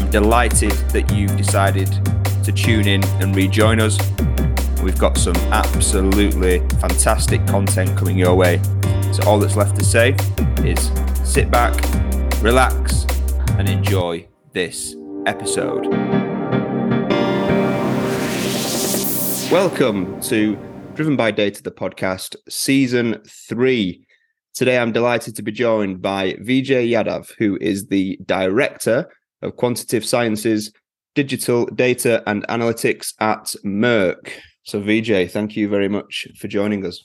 I'm delighted that you've decided to tune in and rejoin us. We've got some absolutely fantastic content coming your way. So all that's left to say is sit back, relax, and enjoy this episode. Welcome to Driven by Data, the podcast, season three. Today, I'm delighted to be joined by Vijay Yadav, who is the director of quantitative sciences, digital data, and analytics at Merck. So, Vijay, thank you very much for joining us.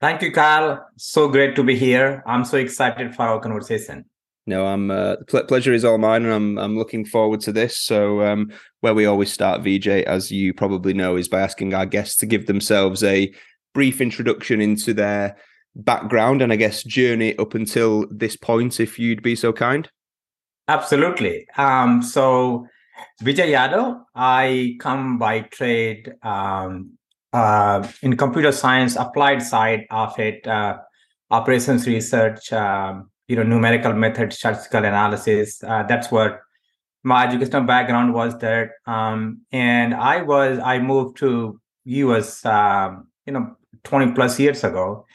Thank you, Kyle. So great to be here. I'm so excited for our conversation. No, I'm. Uh, the pleasure is all mine, and I'm. I'm looking forward to this. So, um, where we always start, Vijay, as you probably know, is by asking our guests to give themselves a brief introduction into their background and I guess journey up until this point, if you'd be so kind. Absolutely. Um, so, Vijay Yadav, I come by trade um, uh, in computer science, applied side of it, uh, operations research, um, you know, numerical methods, statistical analysis. Uh, that's what my educational background was there. Um, and I was, I moved to US, um, you know, 20 plus years ago.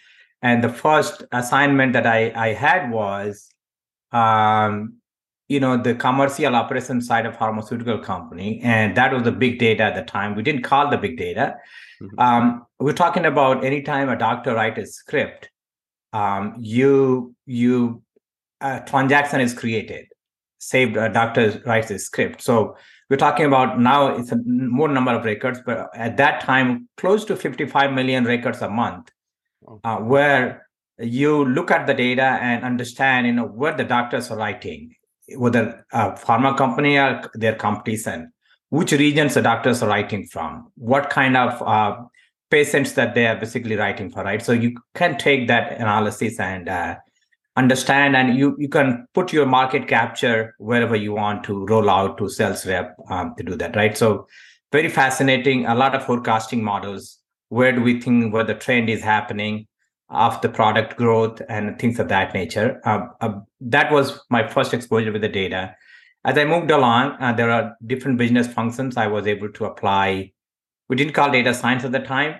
And the first assignment that I, I had was, um, you know, the commercial operation side of pharmaceutical company. And that was the big data at the time. We didn't call the big data. Mm-hmm. Um, we're talking about anytime a doctor writes a script, um, you you a transaction is created. Saved a doctor writes a script. So we're talking about now it's a more number of records, but at that time, close to 55 million records a month, uh, where you look at the data and understand, you know, where the doctors are writing, whether a pharma company or their competition, which regions the doctors are writing from, what kind of uh, patients that they are basically writing for, right? So you can take that analysis and uh, understand and you you can put your market capture wherever you want to roll out to sales rep um, to do that right so very fascinating a lot of forecasting models where do we think where the trend is happening of the product growth and things of that nature. Uh, uh, that was my first exposure with the data. As i moved along uh, there are different business functions i was able to apply. We didn't call data science at the time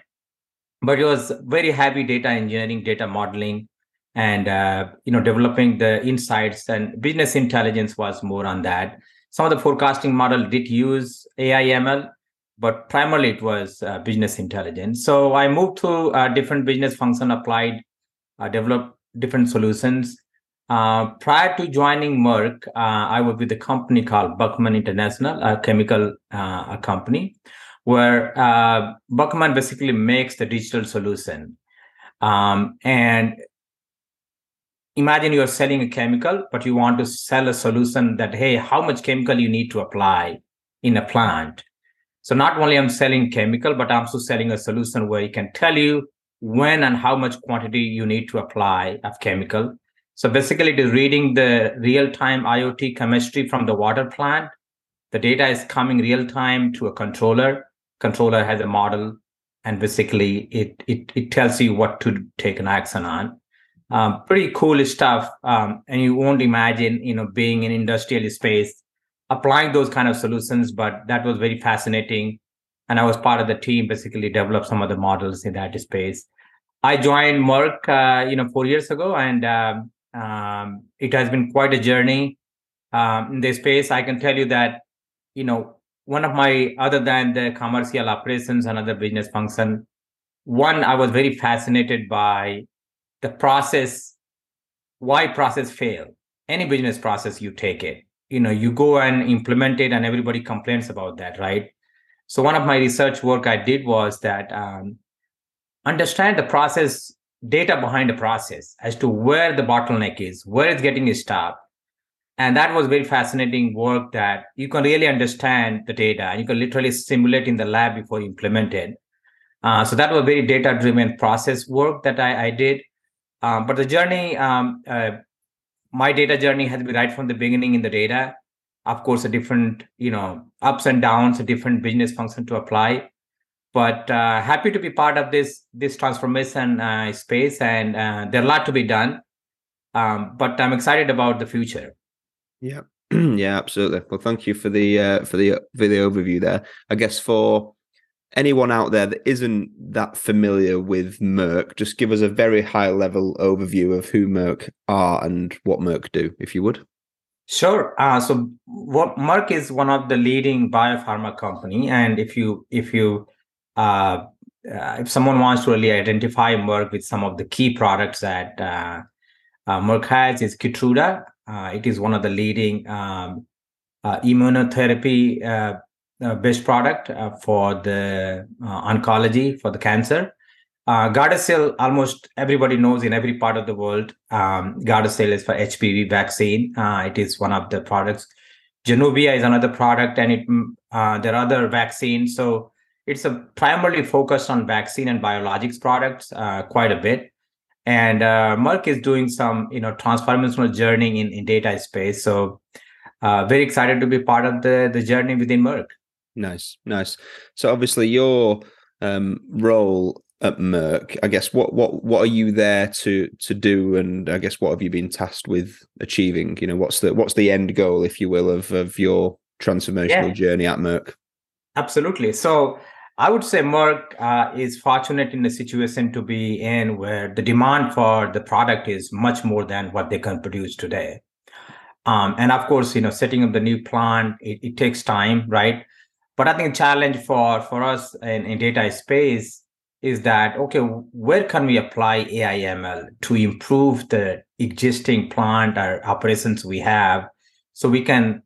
but it was very heavy data engineering data modeling and uh, you know developing the insights and business intelligence was more on that. Some of the forecasting model did use ai ml but primarily it was uh, business intelligence. So i moved to a different business function applied uh, developed different solutions. Uh, prior to joining merck uh, i was with a company called buckman international a chemical uh, company where uh, buckman basically makes the digital solution. Um, and imagine you're selling a chemical but you want to sell a solution that hey how much chemical you need to apply in a plant so not only i'm selling chemical but i'm also selling a solution where it can tell you when and how much quantity you need to apply of chemical. So basically it is reading the real-time iot chemistry from the water plant. The data is coming real time to a controller. Controller has a model and basically it it, it tells you what to take an action on. Um, pretty cool stuff. Um, and you won't imagine, you know, being in industrial space, applying those kind of solutions. But that was very fascinating. And I was part of the team, basically develop some of the models in that space. I joined Merck, uh, you know, four years ago, and um, um, it has been quite a journey um, in this space. I can tell you that, you know, one of my other than the commercial operations and other business function, one I was very fascinated by the process why process fail any business process you take it you know you go and implement it and everybody complains about that right so one of my research work i did was that um, understand the process data behind the process as to where the bottleneck is where it's getting stopped And that was very fascinating work that you can really understand the data and you can literally simulate in the lab before you implement it. Uh, so that was very data driven process work that I, I did. Um, but the journey, um, uh, my data journey has been right from the beginning in the data. Of course, a different, you know, ups and downs, a different business function to apply. But uh, happy to be part of this this transformation uh, space, and uh, there's a lot to be done. Um, but I'm excited about the future. Yeah, yeah, absolutely. Well, thank you for the uh, for the for the overview there. I guess for anyone out there that isn't that familiar with Merck, just give us a very high level overview of who Merck are and what Merck do, if you would. Sure. Uh, so, what Merck is one of the leading biopharma company, and if you if you uh, uh, if someone wants to really identify Merck with some of the key products that uh, uh, Merck has, is Keytruda. Uh, it is one of the leading um, immunotherapy uh, best product uh, for the uh, oncology for the cancer. Uh, Gardasil, almost everybody knows in every part of the world. Um, Gardasil is for HPV vaccine. Uh, it is one of the products. Januvia is another product, and it uh, there are other vaccines. So it's a primarily focused on vaccine and biologics products uh, quite a bit. And Merck is doing some, you know, transformational journey in, in data space. So very excited to be part of the the journey within Merck. Nice, nice. So obviously your um, role at Merck, I guess what what what are you there to to do, and I guess what have you been tasked with achieving? You know, what's the what's the end goal, if you will, of of your transformational yeah. journey at Merck? Absolutely. So I would say Merck uh, is fortunate in the situation to be in where the demand for the product is much more than what they can produce today. Um, and of course, you know, setting up the new plant, it, it takes time, right? But I think the challenge for for us in, in data space is that okay, where can we apply AI ML to improve the existing plant or operations we have, so we can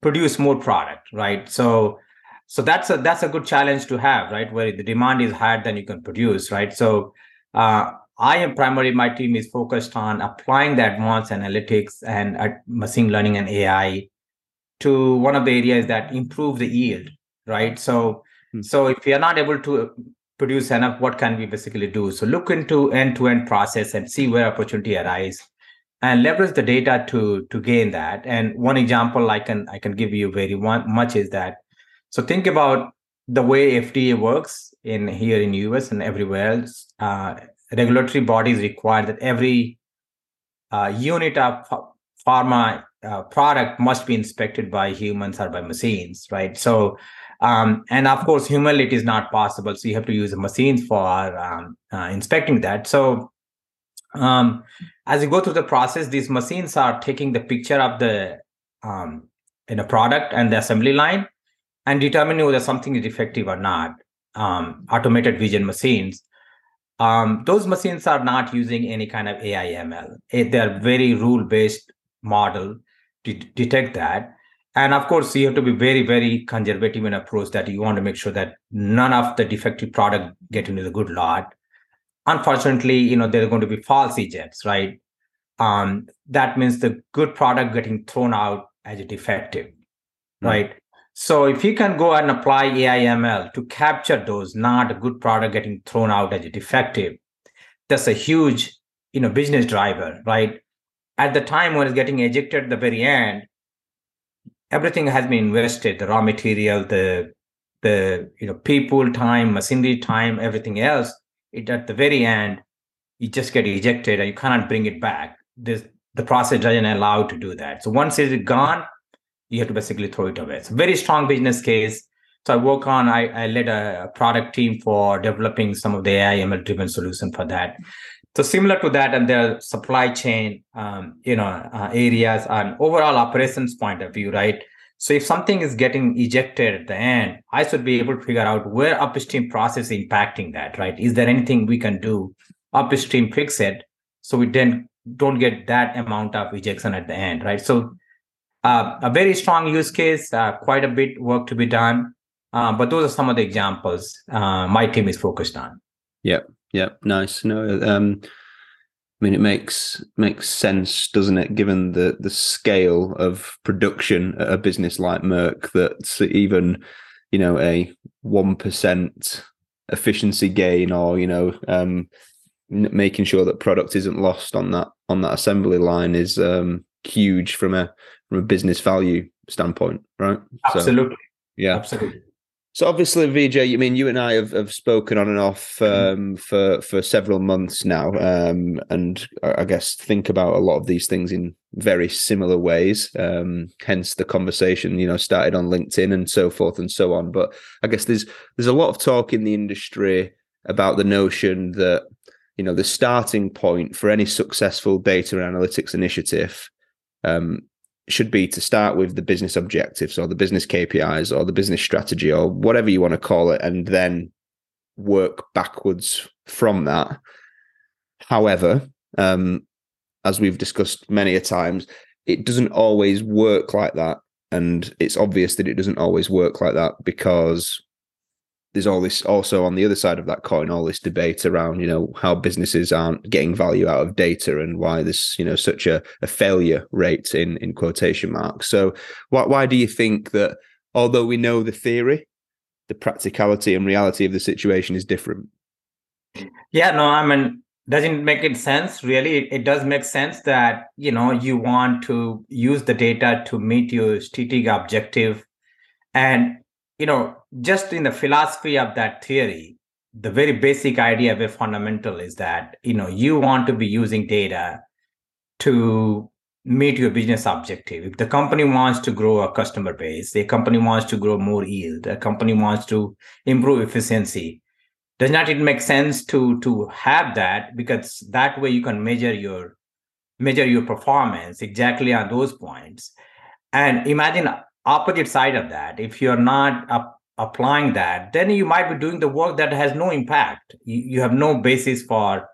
produce more product, right? So so that's a that's a good challenge to have, right? Where the demand is higher than you can produce, right? So uh, I am primarily my team is focused on applying the advanced analytics and uh, machine learning and AI to one of the areas that improve the yield, right? So, hmm. so if we are not able to produce enough, what can we basically do? So look into end-to-end process and see where opportunity arise and leverage the data to to gain that. And one example I can I can give you very one, much is that. So think about the way FDA works in here in US and everywhere else. Uh, regulatory bodies require that every uh, unit of pharma uh, product must be inspected by humans or by machines, right? So, um, and of course, humility is not possible. So you have to use machines for um, uh, inspecting that. So, um, as you go through the process, these machines are taking the picture of the um, in a product and the assembly line and determining whether something is defective or not. Um, automated vision machines. Um, those machines are not using any kind of AI ML. They're very rule based model to detect that. And of course you have to be very very conservative in approach that you want to make sure that none of the defective product get into the good lot. Unfortunately you know there are going to be false ejects right? Um, that means the good product getting thrown out as a defective mm-hmm. right? So if you can go and apply aiml to capture those not a good product getting thrown out as a defective that's a huge you know business driver right at the time when it's getting ejected at the very end, everything has been invested, the raw material, the the you know people time, machinery time, everything else. It at the very end, you just get ejected and you cannot bring it back. This the process doesn't allow to do that. So once it's gone, you have to basically throw it away. It's a very strong business case. So I work on, I, I led a product team for developing some of the AI ML driven solution for that. So similar to that, and their supply chain, um, you know, uh, areas and overall operations point of view, right? So if something is getting ejected at the end, I should be able to figure out where upstream process is impacting that, right? Is there anything we can do upstream fix it so we then don't get that amount of ejection at the end, right? So uh, a very strong use case, uh, quite a bit work to be done. Uh, but those are some of the examples uh, my team is focused on. Yep. Yeah, nice. No, um, I mean, it makes makes sense, doesn't it? Given the the scale of production at a business like Merck, that even you know a one percent efficiency gain, or you know, um, making sure that product isn't lost on that on that assembly line is um, huge from a from a business value standpoint, right? Absolutely. So, yeah, absolutely. So obviously, Vijay, I mean, you and I have, have spoken on and off mm-hmm. um, for for several months now, um, and I guess think about a lot of these things in very similar ways. Um, hence, the conversation, you know, started on LinkedIn and so forth and so on. But I guess there's there's a lot of talk in the industry about the notion that you know the starting point for any successful data analytics initiative um, should be to start with the business objectives or the business KPIs or the business strategy or whatever you want to call it, and then work backwards from that. However, um, as we've discussed many a times, it doesn't always work like that. And it's obvious that it doesn't always work like that because there's all this also on the other side of that coin, all this debate around, you know, how businesses aren't getting value out of data and why there's, you know, such a, a failure rate in in quotation marks. So why why do you think that although we know the theory, the practicality and reality of the situation is different? Yeah, no, I mean, doesn't make it sense really it, it does make sense that you know you want to use the data to meet your strategic objective and you know, just in the philosophy of that theory, the very basic idea of fundamental is that, you know, you want to be using data to meet your business objective. If the company wants to grow a customer base, the company wants to grow more yield, a company wants to improve efficiency, does not it make sense to to have that because that way you can measure your measure your performance exactly on those points and imagine opposite side of that if you're not up, applying that then you might be doing the work that has no impact. You, you have no basis for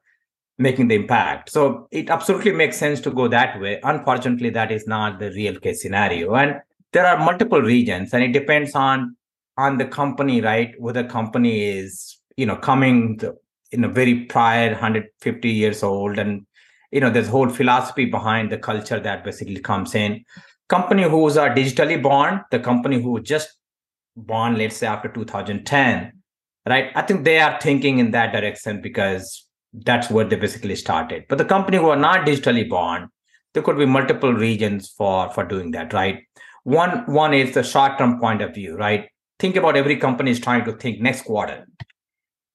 making the impact. So it absolutely makes sense to go that way. Unfortunately that is not the real case scenario. And there are multiple regions and it depends on on the company right? Whether company is you know coming to, in a very prior 150 years old and you know there's whole philosophy behind the culture that basically comes in company who's are uh, digitally born, the company who just born, let's say after 2010, right? I think they are thinking in that direction because that's where they basically started. But the company who are not digitally born, there could be multiple regions for for doing that, right? One one is the short term point of view, right? Think about every company is trying to think next quarter.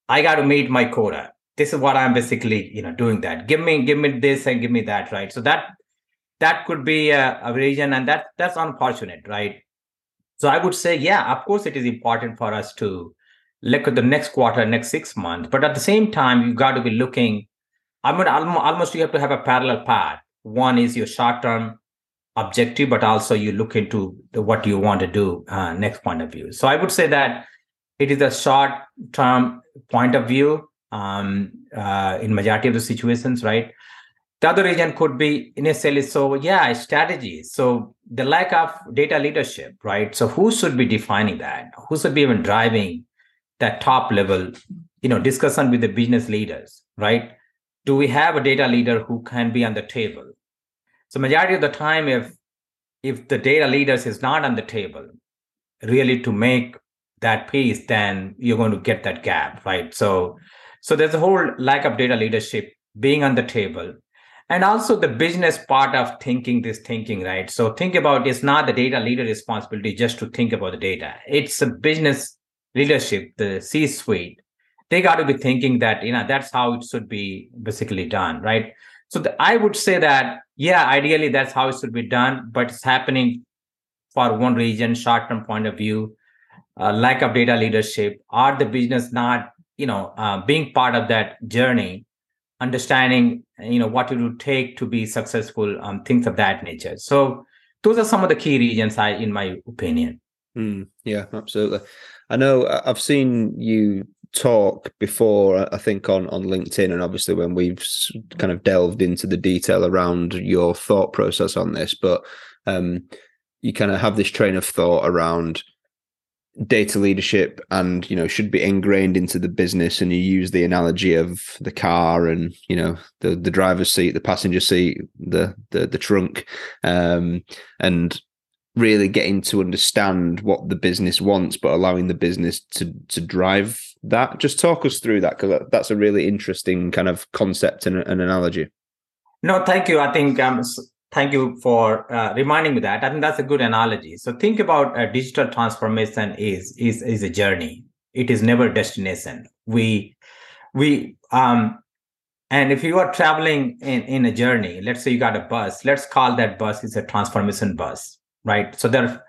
I got to meet my quota. This is what I'm basically, you know, doing that. Give me, give me this and give me that, right? So that that could be a, a region and that that's unfortunate right? So i would say yeah of course it is important for us to look at the next quarter next six months. But at the same time you got to be looking i mean almost you have to have a parallel path. One is your short term objective but also you look into the, what you want to do uh, next point of view. So i would say that it is a short term point of view um, uh, in majority of the situations right the other region could be initially so yeah strategy. So the lack of data leadership right? So who should be defining that? Who should be even driving that top level you know discussion with the business leaders right? Do we have a data leader who can be on the table? So majority of the time if if the data leaders is not on the table really to make that piece then you're going to get that gap right? So so there's a whole lack of data leadership being on the table and also the business part of thinking this thinking right? So think about it's not the data leader responsibility just to think about the data. It's a business leadership the c suite they got to be thinking that you know that's how it should be basically done right? So the, i would say that yeah ideally that's how it should be done but it's happening for one region short term point of view uh, lack of data leadership are the business not you know uh, being part of that journey understanding you know what it would take to be successful um, things of that nature. So those are some of the key regions i in my opinion. Mm, yeah absolutely. I know i've seen you talk before i think on on linkedin and obviously when we've kind of delved into the detail around your thought process on this but um you kind of have this train of thought around data leadership and you know should be ingrained into the business and you use the analogy of the car and you know the the driver's seat the passenger seat the the, the trunk um, and really getting to understand what the business wants but allowing the business to to drive that. Just talk us through that because that's a really interesting kind of concept and an analogy. No thank you. I think um, thank you for uh, reminding me that. I think that's a good analogy. So think about a digital transformation is is is a journey. It is never a destination. We we um and if you are traveling in in a journey, let's say you got a bus, let's call that bus is a transformation bus, right? So there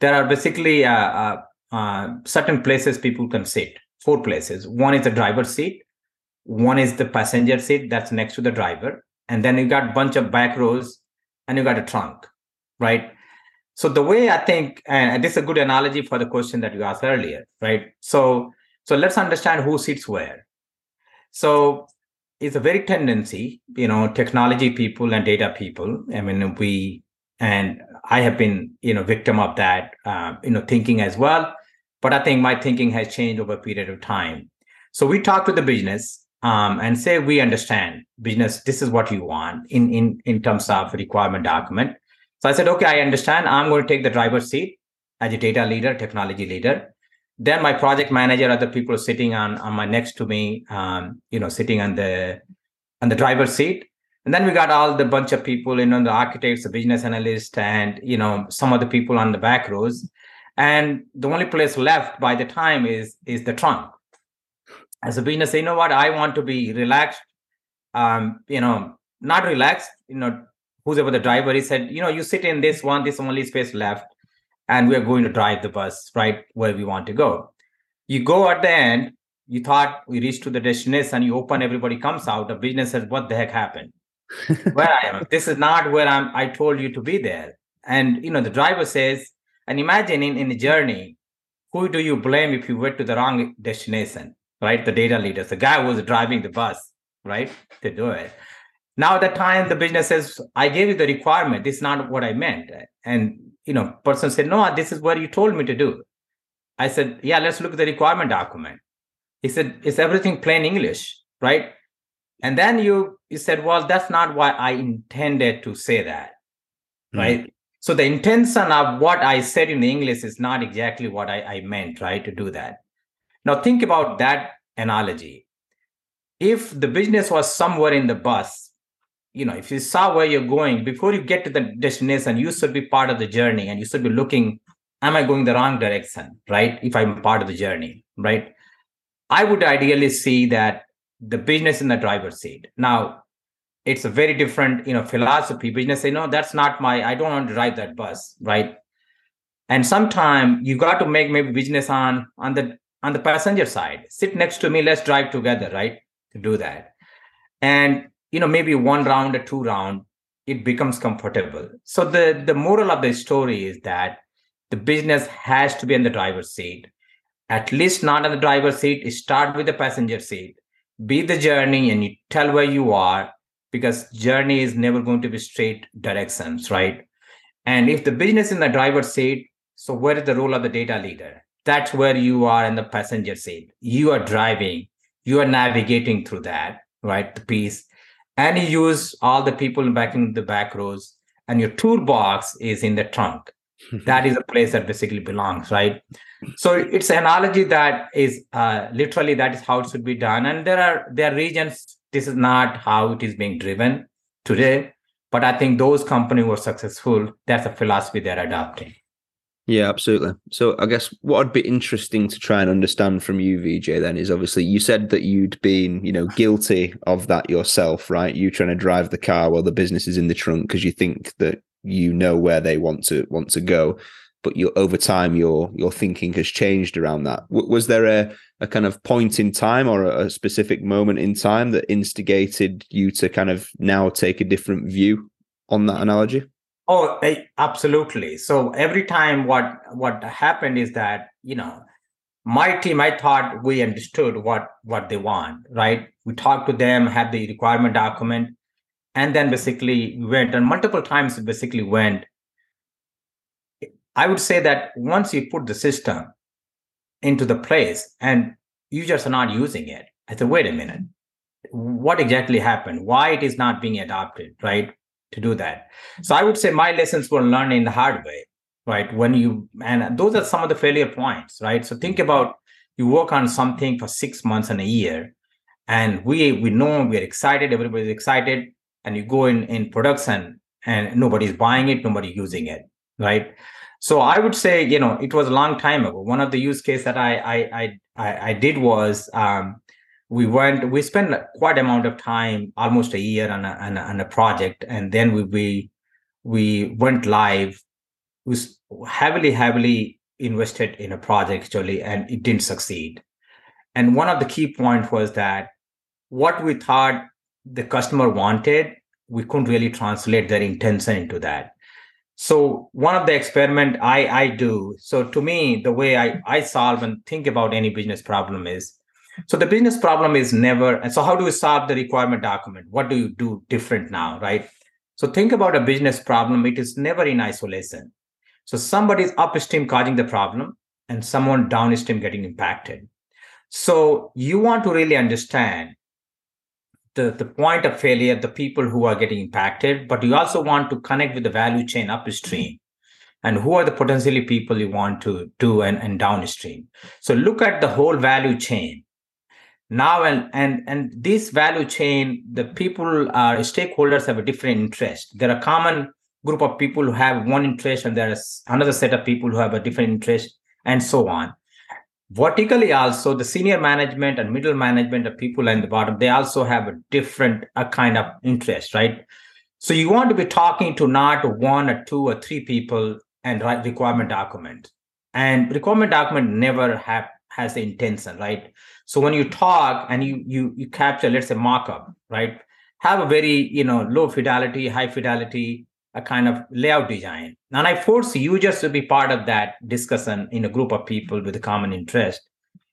there are basically uh, uh, uh, certain places people can sit. Four places. One is the driver's seat. One is the passenger seat that's next to the driver, and then you got bunch of back rows and you got a trunk, right? So the way I think, and this is a good analogy for the question that you asked earlier, right? So so let's understand who sits where. So it's a very tendency, you know, technology people and data people. I mean, we and I have been, you know, victim of that, uh, you know, thinking as well. But I think my thinking has changed over a period of time. So we talk to the business um, and say we understand business this is what you want in in in terms of requirement document. So i said okay i understand. I'm going to take the driver's seat as a data leader technology leader. Then my project manager other people sitting on on my next to me um, you know sitting on the on the driver's seat. And then we got all the bunch of people you know the architects the business analyst and you know some of the people on the back rows. And the only place left by the time is is the trunk as a business, you know what, I want to be relaxed. Um, you know, not relaxed, you know, who's ever the driver, he said, you know, you sit in this one, this only space left, and we're going to drive the bus right where we want to go. You go at the end, you thought we reached to the destination, you open, everybody comes out. The business says, What the heck happened? where I am. This is not where I'm I told you to be there. And you know, the driver says, and imagine in, in a journey, who do you blame if you went to the wrong destination? Right? The data leaders, the guy who was driving the bus, right? To do it. Now the time the business says, I gave you the requirement. This is not what I meant. And you know, person said, No, this is what you told me to do. I said, Yeah, let's look at the requirement document. He said, Is everything plain English? Right. And then you you said, Well, that's not why I intended to say that. Mm-hmm. Right. So the intention of what I said in English is not exactly what I, I meant, right? To do that. Now, think about that analogy. If the business was somewhere in the bus, you know, if you saw where you're going before you get to the destination, you should be part of the journey and you should be looking, am I going the wrong direction, right? If I'm part of the journey, right? I would ideally see that the business in the driver's seat. Now, it's a very different, you know, philosophy. Business say, no, that's not my, I don't want to drive that bus, right? And sometime you got to make maybe business on on the on the passenger side sit next to me let's drive together right? To do that. And you know maybe one round or two round it becomes comfortable. So the the moral of the story is that the business has to be in the driver's seat. At least not on the driver's seat start with the passenger seat. Be the journey and you tell where you are because journey is never going to be straight directions right? And if the business in the driver's seat so where is the role of the data leader that's where you are in the passenger seat. You are driving. You are navigating through that right the piece. And you use all the people back in the back rows and your toolbox is in the trunk. That is a place that basically belongs right? So it's an analogy that is uh, literally that is how it should be done. And there are there are regions this is not how it is being driven today. But i think those companies were successful. That's a philosophy they're adopting yeah, absolutely. So I guess what would be interesting to try and understand from you, Vijay, then is obviously you said that you'd been, you know, guilty of that yourself, right? You trying to drive the car while the business is in the trunk because you think that you know where they want to want to go, but you over time your your thinking has changed around that. W- was there a a kind of point in time or a, a specific moment in time that instigated you to kind of now take a different view on that analogy? Oh, eh, absolutely. So every time what what happened is that you know my team i thought we understood what what they want right we talked to them had the requirement document and then basically went and multiple times basically went i would say that once you put the system into the place and users are not using it. I said, wait a minute, what exactly happened? Why it is not being adopted, right? To do that. So I would say my lessons were learned in the hard way, right? When you and those are some of the failure points, right? So think about you work on something for six months and a year, and we we know we're excited, everybody's excited, and you go in in production and nobody's buying it, nobody's using it, right? So I would say, you know, it was a long time ago. One of the use case that I I I, I did was um, we went we spent quite amount of time, almost a year on a, on a, on a project, and then we we we went live. We heavily heavily invested in a project actually, and it didn't succeed. And one of the key points was that what we thought the customer wanted, we couldn't really translate their intention into that so one of the experiment I, I do, so to me, the way I, I solve and think about any business problem is, so the business problem is never, and so how do we solve the requirement document? What do you do different now, right? So think about a business problem. It is never in isolation. So somebody's upstream causing the problem and someone downstream getting impacted. So you want to really understand the, the point of failure, the people who are getting impacted, but you also want to connect with the value chain upstream and who are the potentially people you want to do and, and downstream. So look at the whole value chain. Now and and and this value chain, the people are stakeholders have a different interest. There are common group of people who have one interest, and there is another set of people who have a different interest, and so on. Vertically also the senior management and middle management of people in the bottom they also have a different a kind of interest right? So you want to be talking to not one or two or three people and write requirement document. And requirement document never have has the intention right so when you talk and you you you capture let's say markup right have a very you know low fidelity high fidelity a kind of layout design. And I force users to be part of that discussion in a group of people with a common interest.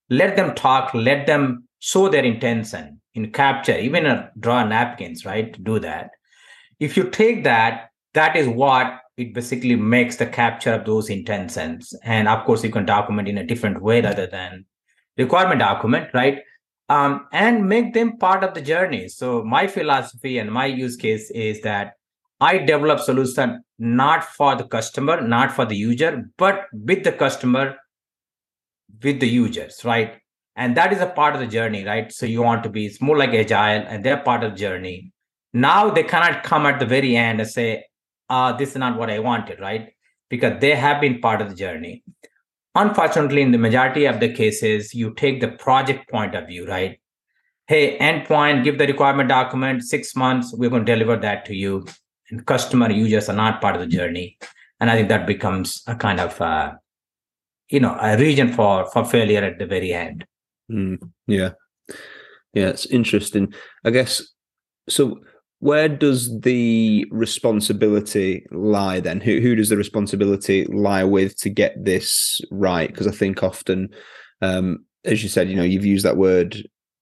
Let them talk, let them show their intention in capture, even a draw napkins, right? Do that. If you take that, that is what it basically makes the capture of those intentions. And of course, you can document in a different way rather than requirement document, right? Um, and make them part of the journey. So my philosophy and my use case is that I develop solution not for the customer, not for the user, but with the customer, with the users, right? And that is a part of the journey, right? So you want to be, it's more like agile and they're part of the journey. Now they cannot come at the very end and say, uh, this is not what I wanted, right? Because they have been part of the journey. Unfortunately, in the majority of the cases, you take the project point of view, right? Hey, endpoint, give the requirement document, six months, we're going to deliver that to you and customer users are not part of the journey and i think that becomes a kind of uh, you know a region for for failure at the very end mm, yeah yeah it's interesting i guess so where does the responsibility lie then? Who, who does the responsibility lie with to get this right? Because i think often um, as you said you know you've used that word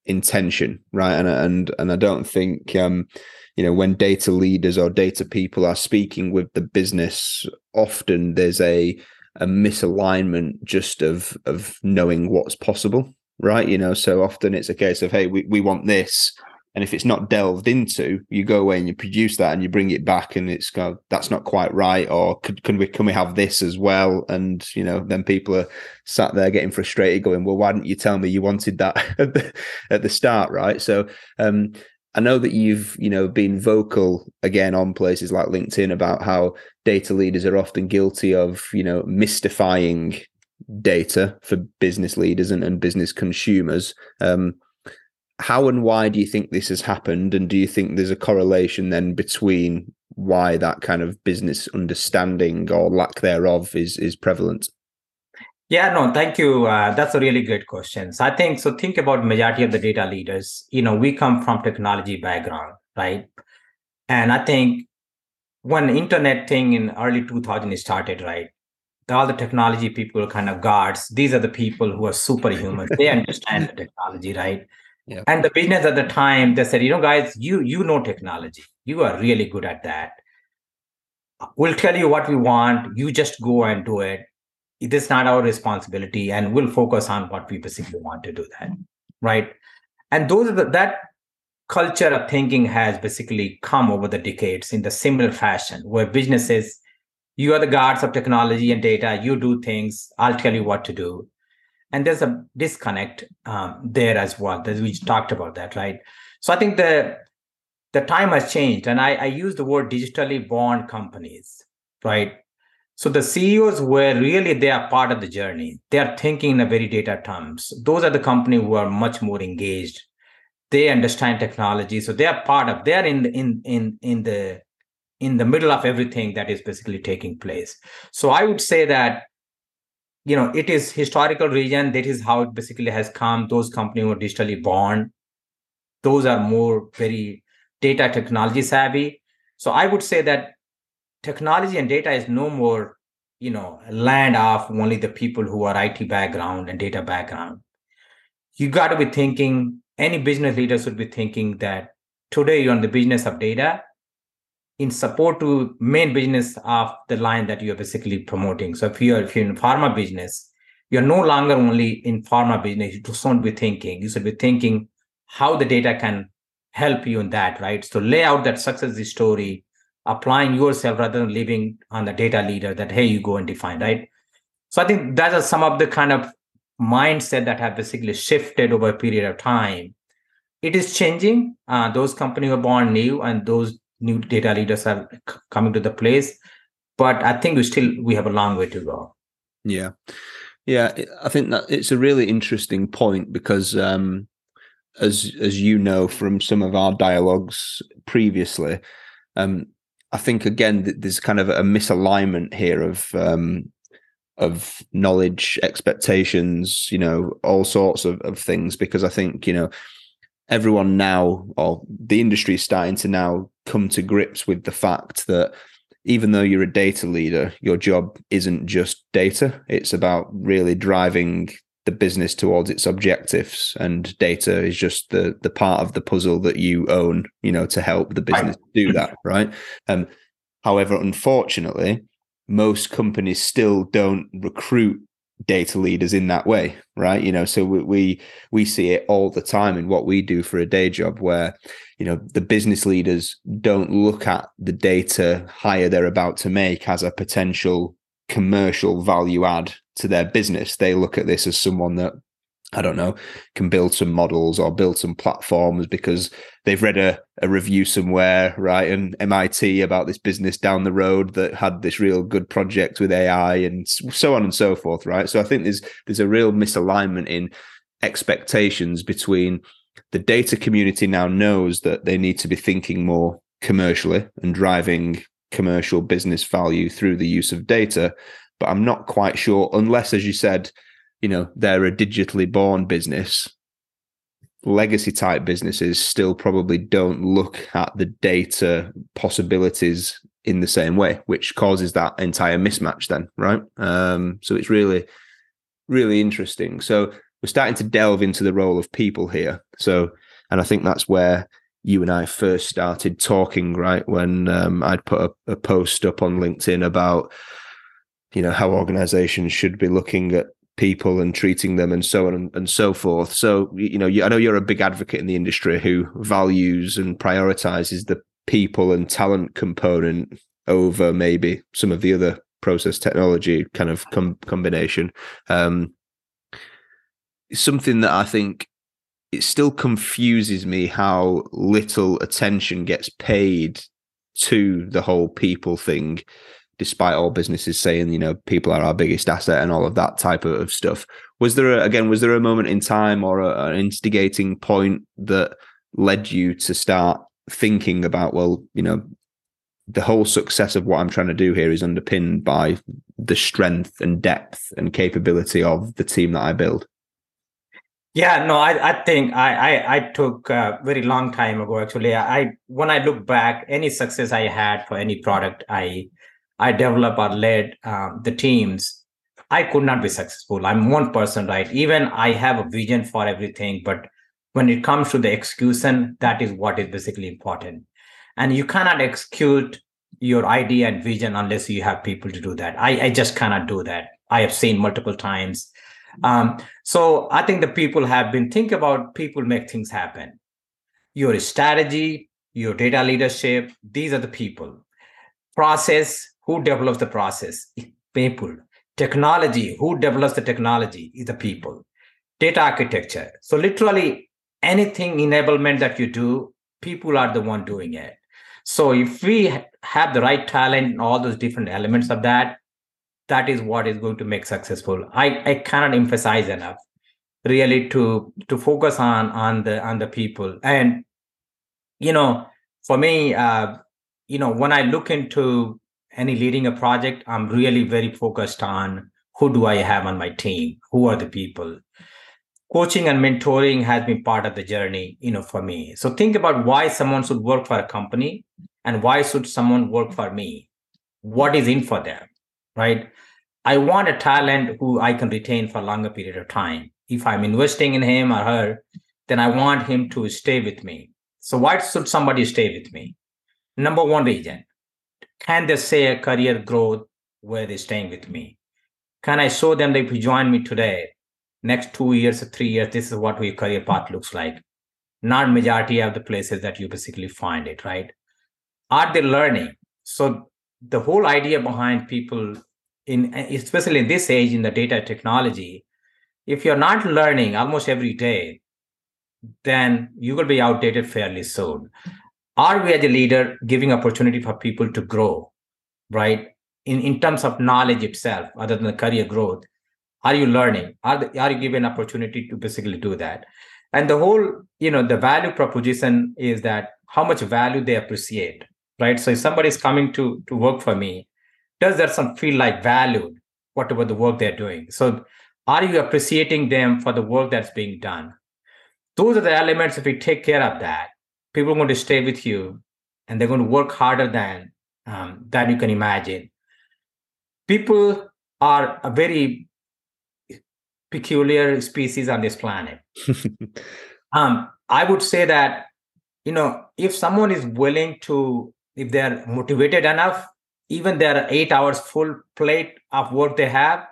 intention right? And and and i don't think um you know when data leaders or data people are speaking with the business often there's a a misalignment just of of knowing what's possible right? You know so often it's a case of hey we, we want this and if it's not delved into you go away and you produce that and you bring it back and it's go that's not quite right or could, can we can we have this as well? And you know then people are sat there getting frustrated going well why didn't you tell me you wanted that at the, at the start? Right? So um I know that you've, you know, been vocal again on places like LinkedIn about how data leaders are often guilty of, you know, mystifying data for business leaders and, and business consumers. Um, how and why do you think this has happened? And do you think there's a correlation then between why that kind of business understanding or lack thereof is is prevalent? Yeah, no, thank you. Uh, that's a really great question. So I think so. Think about majority of the data leaders. You know, we come from technology background, right? And I think when internet thing in early 2000 started, right? All the technology people kind of guards. These are the people who are superhuman. they understand the technology, right? Yeah. And the business at the time, they said, you know, guys, you you know technology. You are really good at that. We'll tell you what we want. You just go and do it it is not our responsibility and we'll focus on what we basically want to do that right and those are the, that culture of thinking has basically come over the decades in the similar fashion where businesses you are the guards of technology and data you do things i'll tell you what to do and there's a disconnect um, there as well that we talked about that right? So i think the the time has changed and I, I use the word digitally born companies right? So the ceos were really they are part of the journey. They are thinking in a very data terms. Those are the company who are much more engaged. They understand technology so they are part of they are in the, in in in the in the middle of everything that is basically taking place. So i would say that you know it is historical region that is how it basically has come. Those companies were digitally born. Those are more very data technology savvy. So i would say that technology and data is no more you know land of only the people who are it background and data background. You got to be thinking any business leader should be thinking that today you're in the business of data in support to main business of the line that you're basically promoting. So if you're if you're in pharma business, you're no longer only in pharma business. You just don't be thinking. You should be thinking how the data can help you in that, right? So lay out that success story, applying yourself rather than living on the data leader that hey, you go and define, right? So I think that are some of the kind of mindset that have basically shifted over a period of time. It is changing. Uh, those companies were born new, and those new data leaders are c- coming to the place. But I think we still we have a long way to go. Yeah, yeah. I think that it's a really interesting point because, um, as as you know from some of our dialogues previously, um, I think again there's kind of a misalignment here of um, of knowledge, expectations, you know, all sorts of, of things. Because I think, you know, everyone now or the industry is starting to now come to grips with the fact that even though you're a data leader, your job isn't just data. It's about really driving the business towards its objectives and data is just the the part of the puzzle that you own you know to help the business do that right um however unfortunately most companies still don't recruit data leaders in that way right? You know so we, we we see it all the time in what we do for a day job where you know the business leaders don't look at the data hire they're about to make as a potential commercial value add to their business. They look at this as someone that I don't know, can build some models or build some platforms because they've read a, a review somewhere, right? And MIT about this business down the road that had this real good project with AI and so on and so forth, right? So I think there's there's a real misalignment in expectations between the data community now knows that they need to be thinking more commercially and driving commercial business value through the use of data. But I'm not quite sure, unless, as you said, you know they're a digitally born business. Legacy type businesses still probably don't look at the data possibilities in the same way which causes that entire mismatch then right? Um, so it's really really interesting. So we're starting to delve into the role of people here. So and i think that's where you and i first started talking right? When um, i'd put a, a post up on linkedin about you know how organizations should be looking at people and treating them and so on and, so forth. So, you know, you, I know you're a big advocate in the industry who values and prioritizes the people and talent component over maybe some of the other process technology kind of com- combination. Um, something that I think it still confuses me how little attention gets paid to the whole people thing despite all businesses saying you know people are our biggest asset and all of that type of, stuff. Was there a, again was there a moment in time or a, an instigating point that led you to start thinking about well you know the whole success of what i'm trying to do here is underpinned by the strength and depth and capability of the team that i build? Yeah no i, I think I, I, I took a very long time ago actually. I when i look back any success i had for any product i I develop or led um, the teams, I could not be successful. I'm one person, right? Even I have a vision for everything, but when it comes to the execution, that is what is basically important. And you cannot execute your idea and vision unless you have people to do that. I, I just cannot do that. I have seen multiple times. Um, so I think the people have been think about people make things happen. Your strategy, your data leadership, these are the people. Process, who develops the process? People. Technology, who develops the technology? Is the people. Data architecture. So literally anything enablement that you do, people are the one doing it. So if we have the right talent and all those different elements of that, that is what is going to make successful. I, I cannot emphasize enough really to to focus on on the on the people. And you know, for me, uh, you know, when I look into any leading a project, I'm really very focused on who do I have on my team, who are the people. Coaching and mentoring has been part of the journey, you know, for me. So think about why someone should work for a company and why should someone work for me? What is in for them? right? I want a talent who I can retain for a longer period of time. If I'm investing in him or her, then I want him to stay with me. So why should somebody stay with me? Number one reason, can they say a career growth where they're staying with me? Can I show them that if you join me today, next two years or three years, this is what your career path looks like? Not majority of the places that you basically find it, right? Are they learning? So the whole idea behind people in especially in this age in the data technology if you're not learning almost every day then you will be outdated fairly soon are we as a leader giving opportunity for people to grow right? In, in terms of knowledge itself other than the career growth are you learning? Are, the, are you given opportunity to basically do that? And the whole you know the value proposition is that how much value they appreciate right? So if somebody is coming to to work for me does that some feel like valued? Whatever the work they're doing? So are you appreciating them for the work that's being done? Those are the elements if we take care of that people are going to stay with you and they're going to work harder than um, than you can imagine people are a very peculiar species on this planet um, i would say that you know if someone is willing to if they're motivated enough even their eight hours full plate of work they have,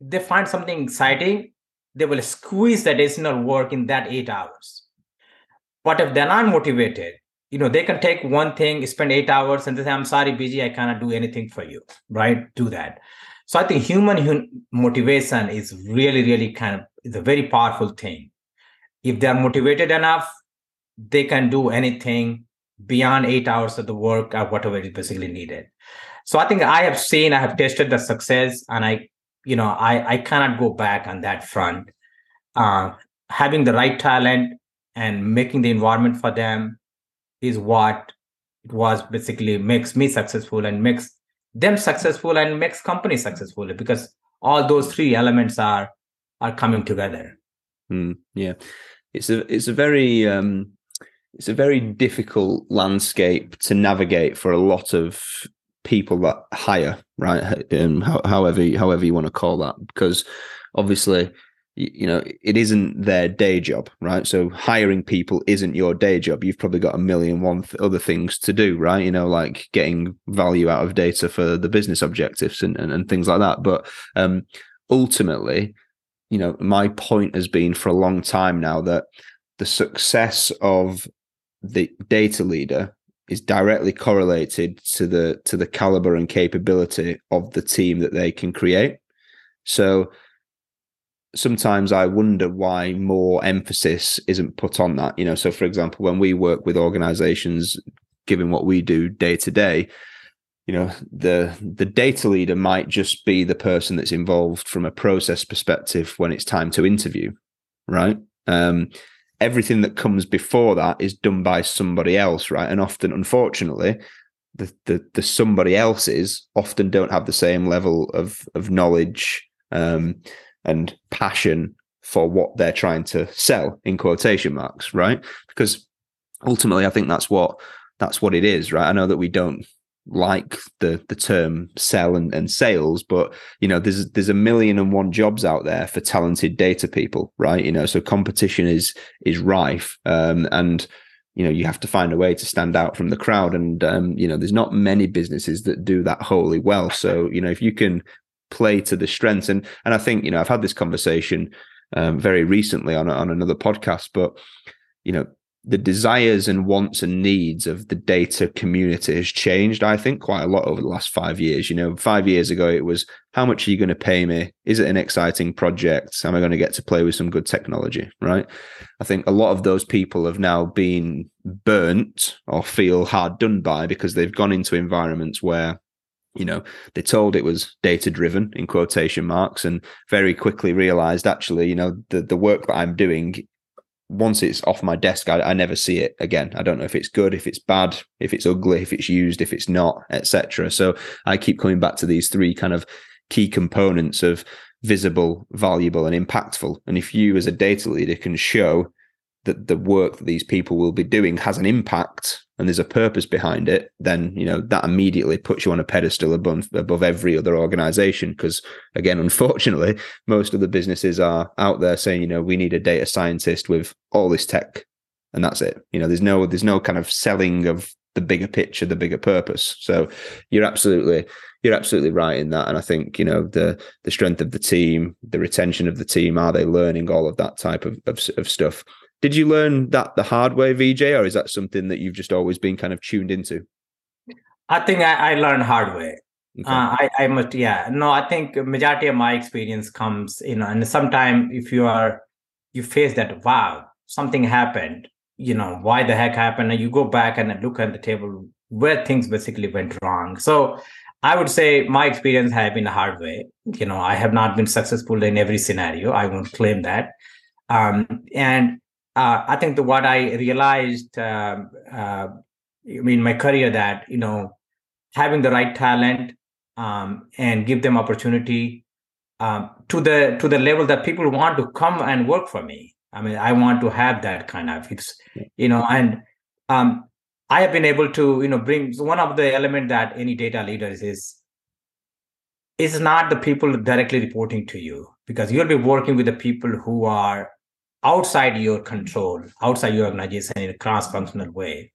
they find something exciting, they will squeeze the additional work in that eight hours. But if they're not motivated, you know, they can take one thing, spend eight hours, and they say, I'm sorry, Vijay, I cannot do anything for you, right? Do that. So I think human motivation is really, really kind of is a very powerful thing. If they're motivated enough, they can do anything beyond eight hours of the work or whatever is basically needed. So I think I have seen, I have tested the success, and I, you know, I I cannot go back on that front. Uh, having the right talent and making the environment for them is what it was basically makes me successful and makes them successful and makes company successful because all those three elements are are coming together. Mm, yeah, it's a it's a very um, it's a very difficult landscape to navigate for a lot of people that hire, right? Um, however, however you want to call that, because obviously, you know, it isn't their day job, right? So hiring people isn't your day job. You've probably got a million one th- other things to do, right? You know, like getting value out of data for the business objectives and, and, and things like that. But um, ultimately, you know, my point has been for a long time now that the success of the data leader is directly correlated to the to the caliber and capability of the team that they can create. So sometimes I wonder why more emphasis isn't put on that. You know, so for example, when we work with organizations, given what we do day to day, you know, the the data leader might just be the person that's involved from a process perspective when it's time to interview, right? Um, everything that comes before that is done by somebody else, right? And often, unfortunately, the the, the somebody else's often don't have the same level of of knowledge um, and passion for what they're trying to sell in quotation marks, right? Because ultimately, I think that's what that's what it is, right? I know that we don't like the the term sell and, and sales but you know there's there's a million and one jobs out there for talented data people right you know so competition is is rife um, and you know you have to find a way to stand out from the crowd and um, you know there's not many businesses that do that wholly well so you know if you can play to the strengths. And and I think you know I've had this conversation um, very recently on on another podcast, but you know the desires and wants and needs of the data community has changed, I think, quite a lot over the last five years. You know, five years ago, it was how much are you going to pay me? Is it an exciting project? Am I going to get to play with some good technology? Right. I think a lot of those people have now been burnt or feel hard done by because they've gone into environments where you know they told it was data driven in quotation marks and very quickly realized actually you know the the work that i'm doing once it's off my desk, I, I, never see it again. I don't know if it's good, if it's bad, if it's ugly, if it's used, if it's not, etc. So I keep coming back to these three kind of key components of visible, valuable, and impactful. And if you as a data leader can show that the work that these people will be doing has an impact and there's a purpose behind it, then you know that immediately puts you on a pedestal above above every other organization. Because again, unfortunately, most of the businesses are out there saying, you know, we need a data scientist with all this tech, and that's it. You know, there's no there's no kind of selling of the bigger picture, the bigger purpose. So you're absolutely you're absolutely right in that. And I think, you know, the the strength of the team, the retention of the team, are they learning all of that type of, of, of stuff? Did you learn that the hard way, Vijay, or is that something that you've just always been kind of tuned into? I think I, I learned hard way. Okay. Uh, I, I must, yeah. No, I think majority of my experience comes, you know, and sometimes if you are, you face that, wow, something happened, you know, why the heck happened? And you go back and look at the table where things basically went wrong. So I would say my experience has been the hard way. You know, I have not been successful in every scenario. I won't claim that. Um, and uh, I think the, what I realized uh, uh, in my career that you know having the right talent um, and give them opportunity um, to the to the level that people want to come and work for me. I mean, I want to have that kind of it's you know, and um, I have been able to you know bring so one of the element that any data leaders is is not the people directly reporting to you because you'll be working with the people who are outside your control, outside your organization in a cross-functional way,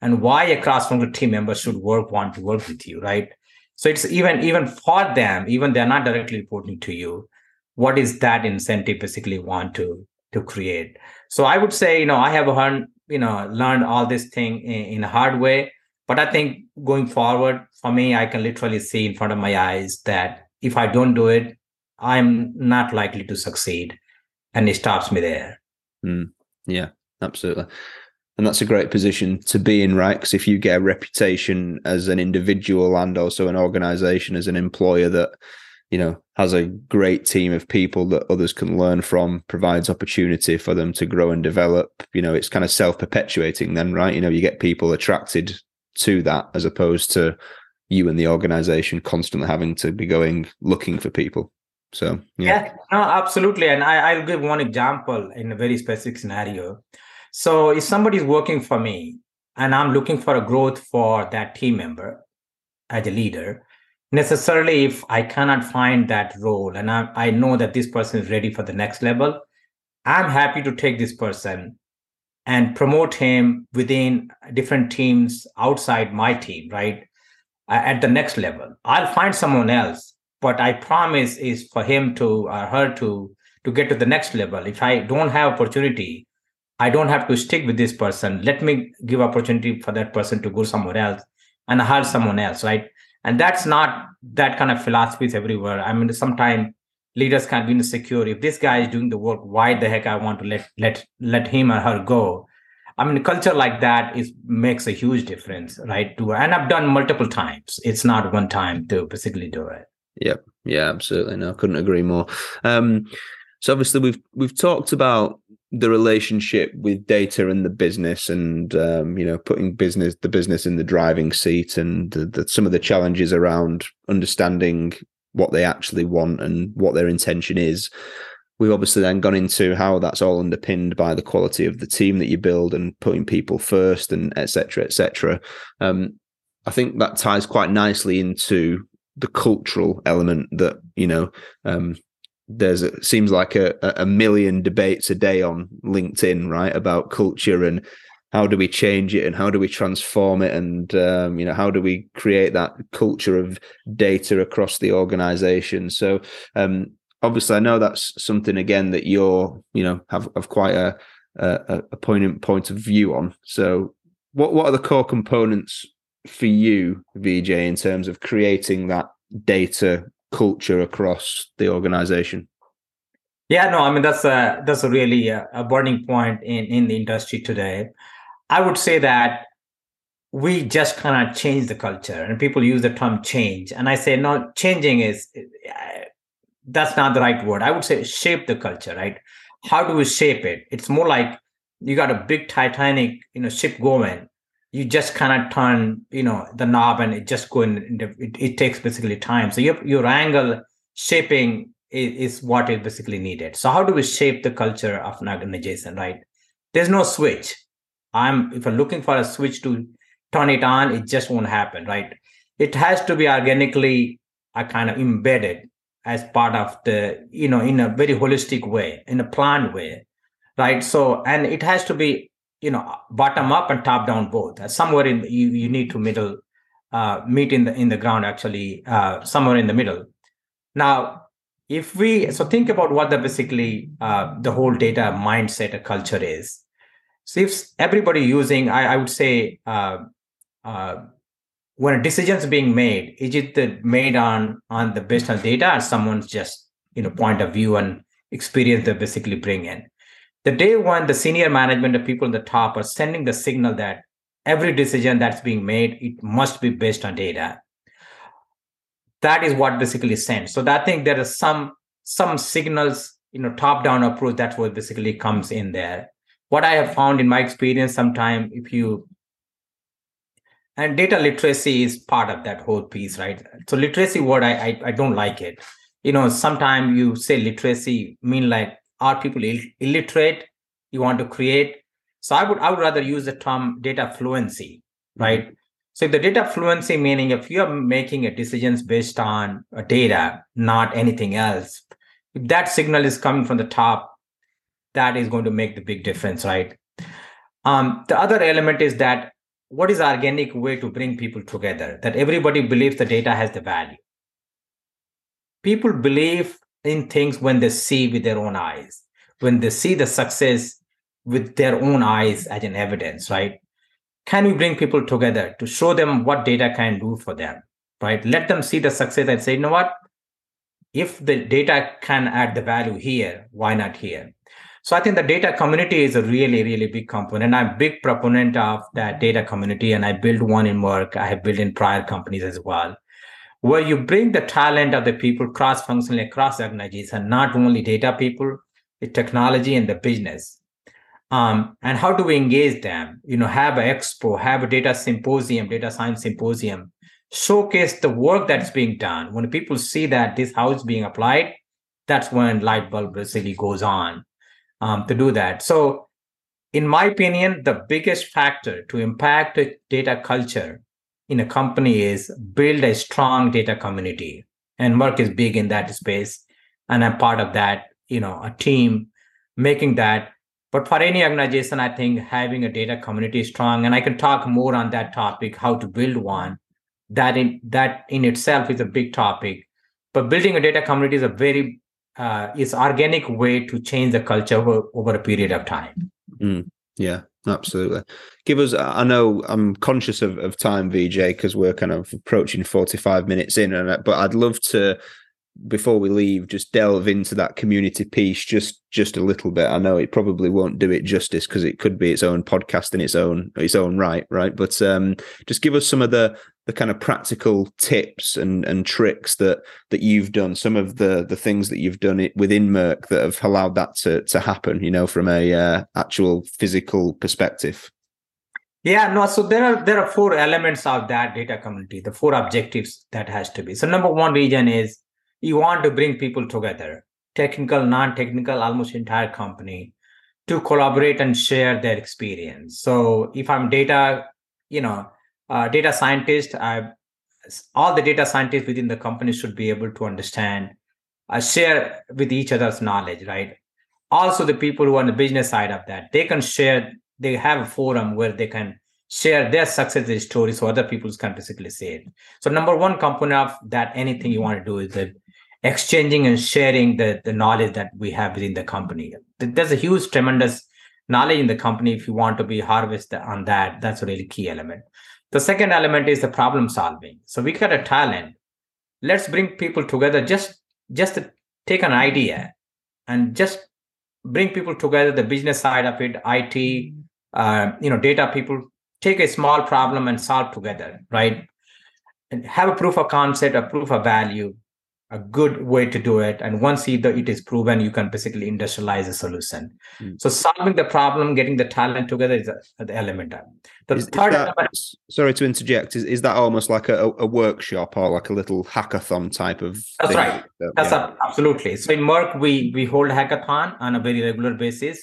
and why a cross-functional team member should work want to work with you, right? So it's even even for them, even they're not directly reporting to you. What is that incentive basically want to to create? So I would say, you know, I have learned, you know, learned all this thing in, in a hard way. But I think going forward, for me, I can literally see in front of my eyes that if I don't do it, I'm not likely to succeed and it stops me there. Mm, yeah, absolutely. And that's a great position to be in, right? Because if you get a reputation as an individual and also an organization as an employer that, you know, has a great team of people that others can learn from, provides opportunity for them to grow and develop, you know, it's kind of self perpetuating then, right? You know, you get people attracted to that as opposed to you and the organization constantly having to be going looking for people. So yeah. yeah, no, absolutely. And I, I'll give one example in a very specific scenario. So if somebody is working for me and I'm looking for a growth for that team member as a leader, necessarily if I cannot find that role and I, I know that this person is ready for the next level, I'm happy to take this person and promote him within different teams outside my team, right? At the next level. I'll find someone else what I promise is for him to or her to to get to the next level. If I don't have opportunity, I don't have to stick with this person. Let me give opportunity for that person to go somewhere else and hire someone else, right? And that's not that kind of philosophy is everywhere. I mean, sometimes leaders can be insecure. If this guy is doing the work, why the heck I want to let let let him or her go? I mean, culture like that is makes a huge difference, right? To and I've done multiple times. It's not one time to basically do it. Yep. Yeah, absolutely. No, I couldn't agree more. Um, so obviously we've we've talked about the relationship with data and the business, and um, you know, putting business the business in the driving seat, and the, the, some of the challenges around understanding what they actually want and what their intention is. We've obviously then gone into how that's all underpinned by the quality of the team that you build and putting people first, and etc. etc. Um, I think that ties quite nicely into the cultural element that you know um, there's a, seems like a, a million debates a day on LinkedIn, right, about culture and how do we change it and how do we transform it and um, you know how do we create that culture of data across the organization. So um, obviously i know that's something again that you're you know have, have quite a, a, a poignant point of view on. So what what are the core components for you Vijay in terms of creating that data culture across the organization yeah no i mean that's a that's a really a, uh, a burning point in in the industry today I would say that we just cannot change the culture, and people use the term change. And I say, no, changing is that's not the right word. I would say shape the culture, right? How do we shape it? It's more like you got a big Titanic, you know, ship going. You just cannot turn, you know, the knob and it just go in. It, it takes basically time. So your your angle shaping is, is what is basically needed. So how do we shape the culture of an organization, right? There's no switch I'm if I'm looking for a switch to turn it on, it just won't happen, right? It has to be organically uh, kind of embedded as part of the, you know, in a very holistic way, in a planned way, right? So, and it has to be, you know, bottom up and top down both. Uh, somewhere in you, you need to middle uh, meet in the in the ground actually uh, somewhere in the middle. Now, if we so think about what the basically uh, the whole data mindset, a culture is so if everybody using, I, I would say, uh, uh, when a decision is being made, is it made on on the based on data, or someone's just you know point of view and experience they basically bring in? The day when the senior management, the people in the top, are sending the signal that every decision that's being made, it must be based on data. That is what basically sends. So I think there are some some signals, you know, top down approach. That's what basically comes in there what I have found in my experience, sometime if you and data literacy is part of that whole piece, right? So literacy word, I I, I don't like it. You know, sometimes you say literacy mean like are people Ill- illiterate? You want to create. So I would I would rather use the term data fluency, right? Mm-hmm. So the data fluency meaning if you're making a decisions based on data, not anything else, if that signal is coming from the top, that is going to make the big difference, right? Um, the other element is that what is organic way to bring people together? That everybody believes the data has the value. People believe in things when they see with their own eyes, when they see the success with their own eyes as an evidence, right? Can we bring people together to show them what data can do for them, right? Let them see the success and say, you know what? If the data can add the value here, why not here? So I think the data community is a really, really big component. I'm a big proponent of that data community, and I built one in Merck. I have built in prior companies as well, where you bring the talent of the people cross-functionally across organizations, organization, not only data people, the technology and the business. Um, and how do we engage them? You know, have an expo, have a data symposium, data science symposium, showcase the work that's being done. When people see that this how it's being applied, that's when light bulb really goes on um, to do that. So, in my opinion, the biggest factor to impact data culture in a company is build a strong data community. And Merck is big in that space. And I'm part of that, you know, a team making that. But for any organization, I think having a data community is strong. And I can talk more on that topic, how to build one. That in that in itself is a big topic. But building a data community is a very uh, is organic way to change the culture over, over a period of time. Mm, yeah, absolutely. Give us, I know I'm conscious of, of time, Vijay, because we're kind of approaching 45 minutes in, and but I'd love to before we leave just delve into that community piece just just a little bit i know it probably won't do it justice because it could be its own podcast in its own its own right right but um just give us some of the the kind of practical tips and and tricks that that you've done some of the the things that you've done it within merck that have allowed that to to happen you know from a uh, actual physical perspective? Yeah no so there are there are four elements of that data community the four objectives that has to be. So number one region is you want to bring people together technical non-technical almost entire company to collaborate and share their experience. So if i'm data you know uh, data scientist, I, all the data scientists within the company should be able to understand, uh, share with each other's knowledge, right? Also, the people who are on the business side of that, they can share they have a forum where they can share their success stories so other people can basically see it. So number one component of that anything you want to do is the exchanging and sharing the, the knowledge that we have within the company. There's a huge, tremendous knowledge in the company. If you want to be harvested on that, that's a really key element. The second element is the problem solving. So we got a talent. Let's bring people together. Just just take an idea and just bring people together. The business side of it, IT, uh, you know, data people take a small problem and solve together, right? And have a proof of concept, a proof of value, a good way to do it. And once either it is proven, you can basically industrialize a solution. Mm. So solving the problem, getting the talent together is a, the element. The is, third is that, element, sorry to interject. Is, is that almost like a, a workshop or like a little hackathon type of? That's thing? right. That's yeah. a, absolutely. So in Merck, we we hold hackathon on a very regular basis,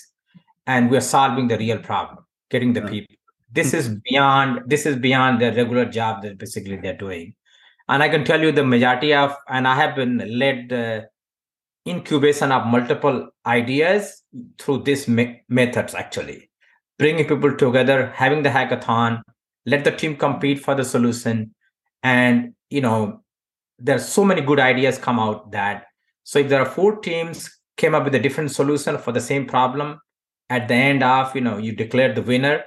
and we're solving the real problem, getting the yeah. people this is beyond this is beyond the regular job that basically they're doing and i can tell you the majority of and i have been led the incubation of multiple ideas through these me- methods actually. Bringing people together having the hackathon let the team compete for the solution. And you know there's so many good ideas come out that so if there are four teams came up with a different solution for the same problem at the end of you know you declare the winner.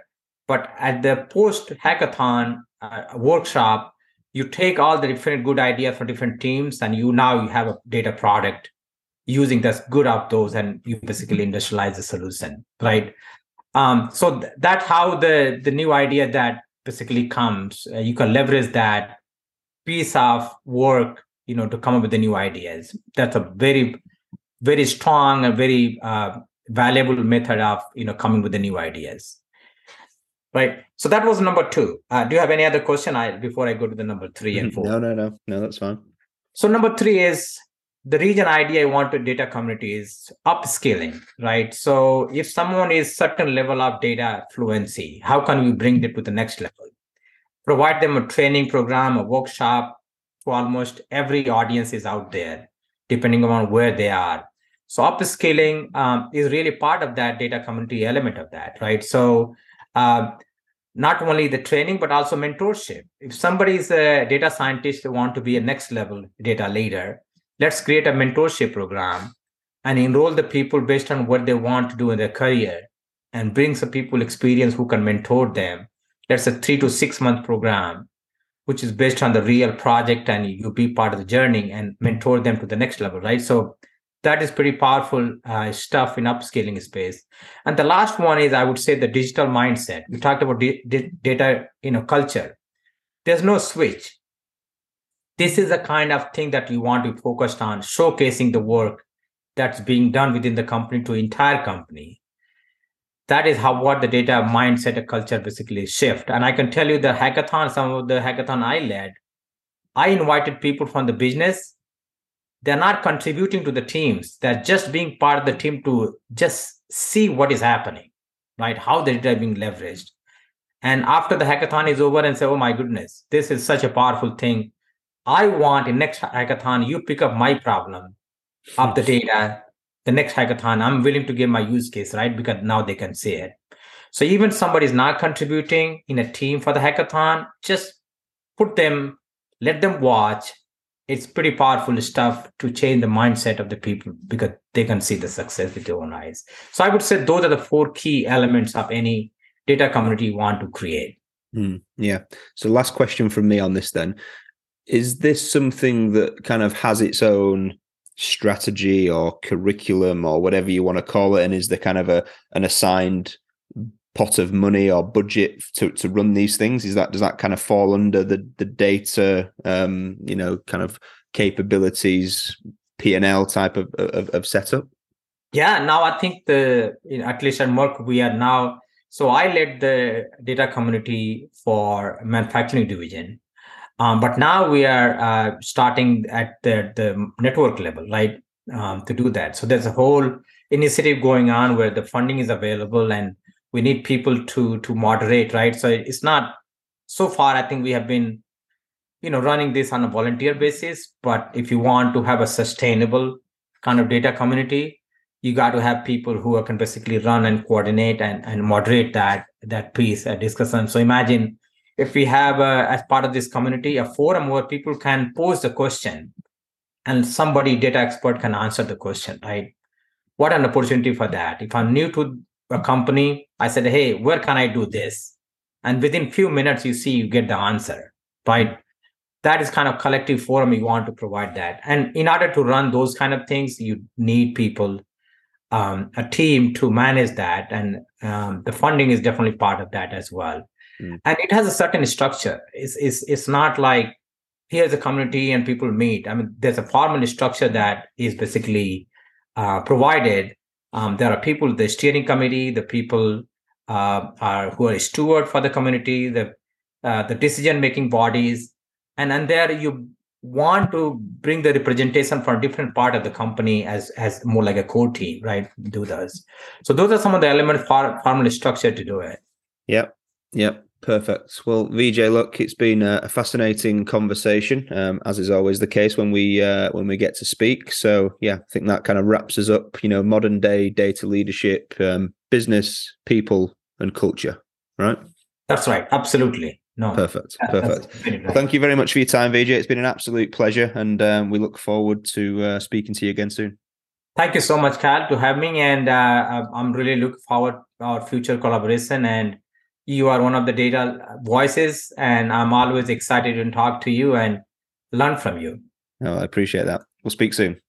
But at the post hackathon uh, workshop, you take all the different good ideas from different teams, and you now you have a data product using this good of those, and you basically industrialize the solution, right? Um, so th- that's how the the new idea that basically comes. Uh, you can leverage that piece of work, you know, to come up with the new ideas. That's a very very strong a very uh, valuable method of you know coming with the new ideas right. So that was number two. Uh, do you have any other question? I before i go to the number three and four. No no no. No that's fine. So number three is the region idea i want to data community is upscaling right? So if someone is certain level of data fluency how can we bring it to the next level? Provide them a training program a workshop for almost every audience is out there depending on where they are. So upscaling um, is really part of that data community element of that right? So uh, not only the training but also mentorship. If somebody is a data scientist who want to be a next level data leader let's create a mentorship program and enroll the people based on what they want to do in their career and bring some people experience who can mentor them. That's a three to six month program which is based on the real project and you be part of the journey and mentor them to the next level right? So that is pretty powerful uh, stuff in upscaling space. And the last one is i would say the digital mindset. We talked about di- di- data you know culture. There's no switch. This is the kind of thing that we want to focus on showcasing the work that's being done within the company to entire company. That is how what the data mindset and culture basically shift. And i can tell you the hackathon some of the hackathon i led i invited people from the business they're not contributing to the teams. They're just being part of the team to just see what is happening right? How the data being leveraged. And after the hackathon is over and say oh my goodness this is such a powerful thing. I want in next hackathon you pick up my problem of the data. The next hackathon i'm willing to give my use case right? Because now they can see it. So even somebody is not contributing in a team for the hackathon just put them let them watch it's pretty powerful stuff to change the mindset of the people because they can see the success with their own eyes. So I would say those are the four key elements of any data community you want to create. Mm, yeah. So last question from me on this then. Is this something that kind of has its own strategy or curriculum or whatever you want to call it? And is there kind of a an assigned pot of money or budget to, to run these things? Is that does that kind of fall under the the data, um, you know, kind of capabilities, P and L type of, of, of setup? Yeah, now I think the at least at Merck we are now. So I led the data community for manufacturing division, um, but now we are uh, starting at the the network level, right, um, to do that. So there's a whole initiative going on where the funding is available and we need people to to moderate right? So it's not so far i think we have been you know running this on a volunteer basis but if you want to have a sustainable kind of data community you got to have people who can basically run and coordinate and, and moderate that that piece uh, discussion. So imagine if we have a, as part of this community a forum where people can pose the question and somebody data expert can answer the question right? What an opportunity for that. If i'm new to a company i said hey where can i do this? And within few minutes you see you get the answer right? That is kind of collective forum you want to provide that. And in order to run those kind of things you need people um, a team to manage that. And um, the funding is definitely part of that as well. Mm. and it has a certain structure. It's, it's it's not like here's a community and people meet. I mean there's a formal structure that is basically uh, provided um, there are people the steering committee the people uh, are who are steward for the community the uh, the decision making bodies. And then there you want to bring the representation from different part of the company as as more like a core team right do those. So those are some of the elements for formally structured to do it. Yep yep perfect well Vijay, look it's been a fascinating conversation um, as is always the case when we uh, when we get to speak so yeah i think that kind of wraps us up you know modern day data leadership um, business people and culture right that's right absolutely no. Perfect. Perfect. Thank you very much for your time, Vijay. It's been an absolute pleasure, and um, we look forward to uh, speaking to you again soon. Thank you so much, Carl, to have me, and uh, I'm really looking forward to our future collaboration. And you are one of the data voices, and I'm always excited to talk to you and learn from you. Oh, I appreciate that. We'll speak soon.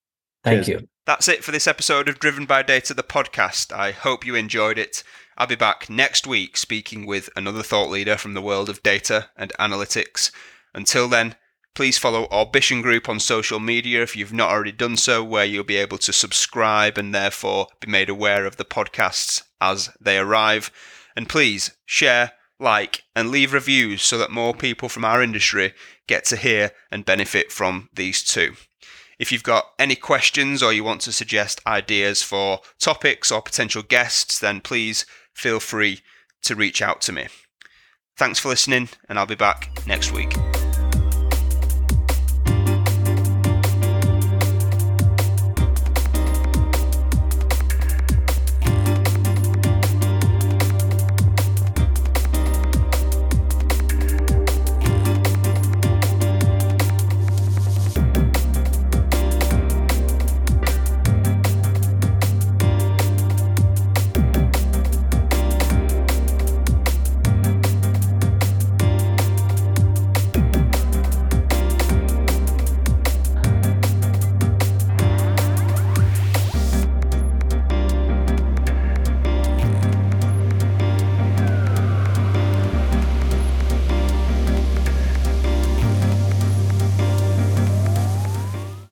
Thank Cheers. you. That's it for this episode of Driven by Data, the podcast. I hope you enjoyed it. I'll be back next week speaking with another thought leader from the world of data and analytics. Until then, please follow Orbition Group on social media if you've not already done so, where you'll be able to subscribe and therefore be made aware of the podcasts as they arrive. And please share, like, and leave reviews so that more people from our industry get to hear and benefit from these too. If you've got any questions or you want to suggest ideas for topics or potential guests, then please feel free to reach out to me. Thanks for listening, and I'll be back next week.